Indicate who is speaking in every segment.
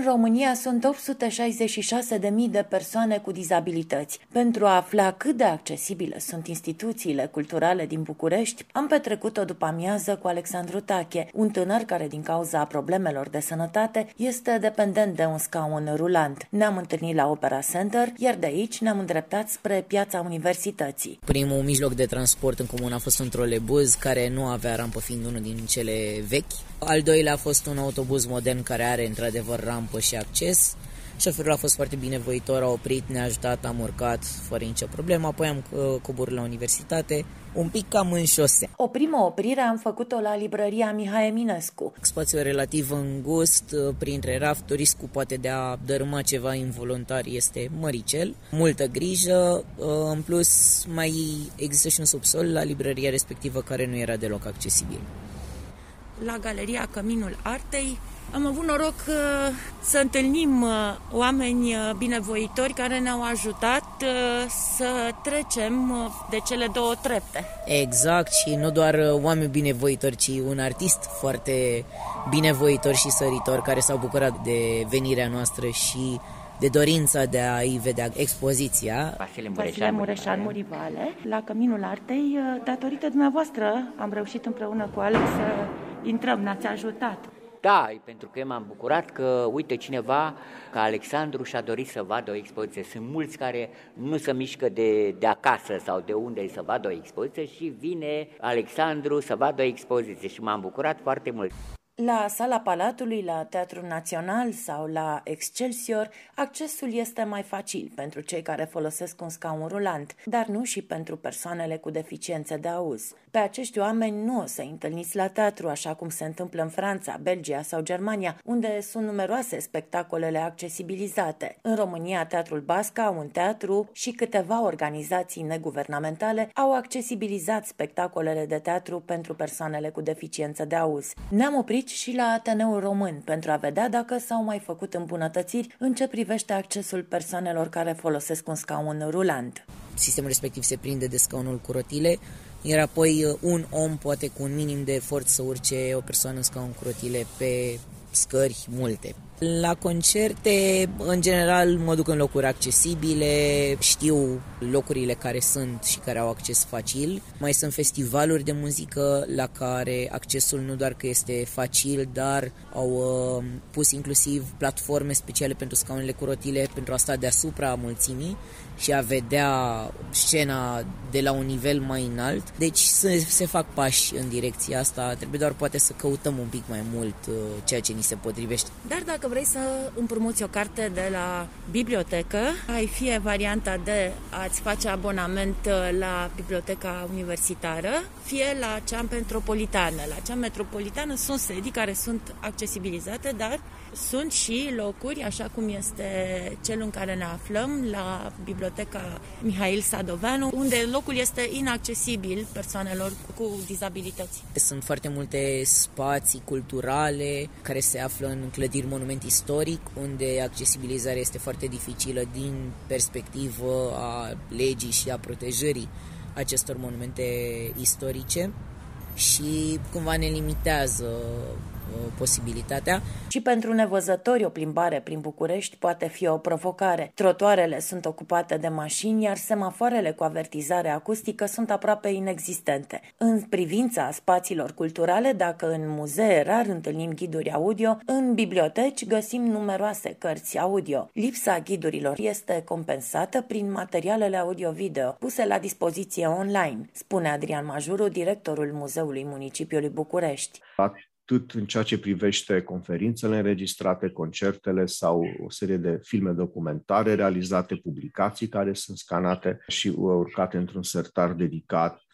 Speaker 1: În România sunt 866.000 de persoane cu dizabilități. Pentru a afla cât de accesibile sunt instituțiile culturale din București, am petrecut o după amiază cu Alexandru Tache, un tânăr care din cauza problemelor de sănătate este dependent de un scaun rulant. Ne-am întâlnit la Opera Center, iar de aici ne-am îndreptat spre piața universității.
Speaker 2: Primul mijloc de transport în comun a fost un trolebuz care nu avea rampă fiind unul din cele vechi. Al doilea a fost un autobuz modern care are într-adevăr rampă și acces. Șoferul a fost foarte binevoitor, a oprit, ne-a ajutat, am urcat fără nicio problemă, apoi am uh, coborât la universitate, un pic cam în șosea.
Speaker 1: O primă oprire am făcut-o la librăria Mihai Eminescu.
Speaker 2: Spațiul relativ îngust, uh, printre rafturi, riscul poate de a dărâma ceva involuntar este măricel. Multă grijă, uh, în plus mai există și un subsol la librăria respectivă care nu era deloc accesibil.
Speaker 3: La Galeria Căminul Artei am avut noroc uh, să întâlnim uh, oameni uh, binevoitori care ne-au ajutat să trecem de cele două trepte.
Speaker 2: Exact și nu doar oameni binevoitori, ci un artist foarte binevoitor și săritor care s-au bucurat de venirea noastră și de dorința de a-i vedea expoziția.
Speaker 3: Vasile Mureșan, Mureșan Murivale, la Căminul Artei, datorită dumneavoastră, am reușit împreună cu Alex să intrăm, ne-ați ajutat.
Speaker 4: Da, pentru că m-am bucurat că, uite, cineva ca Alexandru și-a dorit să vadă o expoziție. Sunt mulți care nu se mișcă de, de acasă sau de unde să vadă o expoziție și vine Alexandru să vadă o expoziție și m-am bucurat foarte mult.
Speaker 1: La sala Palatului, la Teatrul Național sau la Excelsior, accesul este mai facil pentru cei care folosesc un scaun rulant, dar nu și pentru persoanele cu deficiențe de auz. Pe acești oameni nu o să întâlniți la teatru, așa cum se întâmplă în Franța, Belgia sau Germania, unde sunt numeroase spectacolele accesibilizate. În România, Teatrul Basca, un teatru și câteva organizații neguvernamentale au accesibilizat spectacolele de teatru pentru persoanele cu deficiențe de auz. Ne-am oprit și la Ateneul Român pentru a vedea dacă s-au mai făcut îmbunătățiri în ce privește accesul persoanelor care folosesc un scaun rulant.
Speaker 2: Sistemul respectiv se prinde de scaunul cu rotile, iar apoi uh, un om poate cu un minim de efort să urce o persoană în scaun cu rotile pe scări multe. La concerte, în general, mă duc în locuri accesibile, știu locurile care sunt și care au acces facil. Mai sunt festivaluri de muzică la care accesul nu doar că este facil, dar au uh, pus inclusiv platforme speciale pentru scaunele cu rotile pentru a sta deasupra mulțimii și a vedea scena de la un nivel mai înalt. Deci se, se fac pași în direcția asta, trebuie doar poate să căutăm un pic mai mult uh, ceea ce ni se potrivește.
Speaker 3: Dar dacă vrei să împrumuți o carte de la bibliotecă, ai fie varianta de a-ți face abonament uh, la biblioteca universitară, fie la cea metropolitană. La cea metropolitană sunt sedii care sunt accesibilizate, dar sunt și locuri, așa cum este cel în care ne aflăm, la Biblioteca Mihail Sadoveanu, unde locul este inaccesibil persoanelor cu dizabilități.
Speaker 2: Sunt foarte multe spații culturale care se află în clădiri monument istoric, unde accesibilizarea este foarte dificilă din perspectivă a legii și a protejării acestor monumente istorice și cumva ne limitează Uh, posibilitatea.
Speaker 1: Și pentru nevăzători o plimbare prin București poate fi o provocare. Trotoarele sunt ocupate de mașini, iar semafoarele cu avertizare acustică sunt aproape inexistente. În privința spațiilor culturale, dacă în muzee rar întâlnim ghiduri audio, în biblioteci găsim numeroase cărți audio. Lipsa ghidurilor este compensată prin materialele audio-video puse la dispoziție online, spune Adrian Majuru, directorul Muzeului Municipiului București
Speaker 5: atât în ceea ce privește conferințele înregistrate, concertele sau o serie de filme documentare realizate, publicații care sunt scanate și urcate într-un sertar dedicat Uh,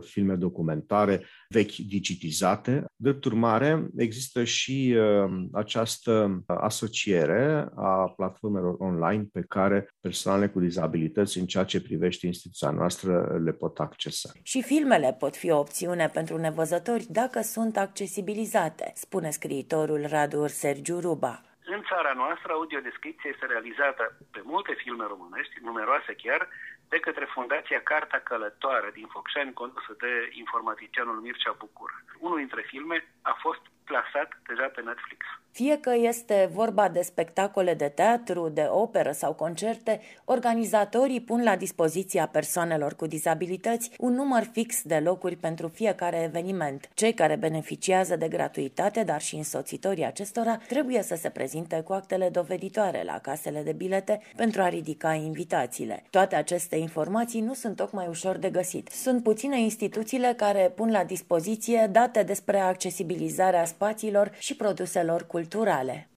Speaker 5: filme documentare vechi digitizate. Drept urmare, există și uh, această asociere a platformelor online pe care persoanele cu dizabilități, în ceea ce privește instituția noastră, le pot accesa.
Speaker 1: Și filmele pot fi o opțiune pentru nevăzători dacă sunt accesibilizate, spune scriitorul Radu Sergiu Ruba.
Speaker 6: În țara noastră, audiodescripția este realizată pe multe filme românești, numeroase chiar, de către Fundația Carta Călătoare din Focșani, condusă de informaticianul Mircea Bucur. Unul dintre filme a fost plasat deja pe Netflix.
Speaker 1: Fie că este vorba de spectacole de teatru, de operă sau concerte, organizatorii pun la dispoziția persoanelor cu dizabilități un număr fix de locuri pentru fiecare eveniment. Cei care beneficiază de gratuitate, dar și însoțitorii acestora, trebuie să se prezinte cu actele doveditoare la casele de bilete pentru a ridica invitațiile. Toate aceste informații nu sunt tocmai ușor de găsit. Sunt puține instituțiile care pun la dispoziție date despre accesibilizarea spațiilor și produselor culturale.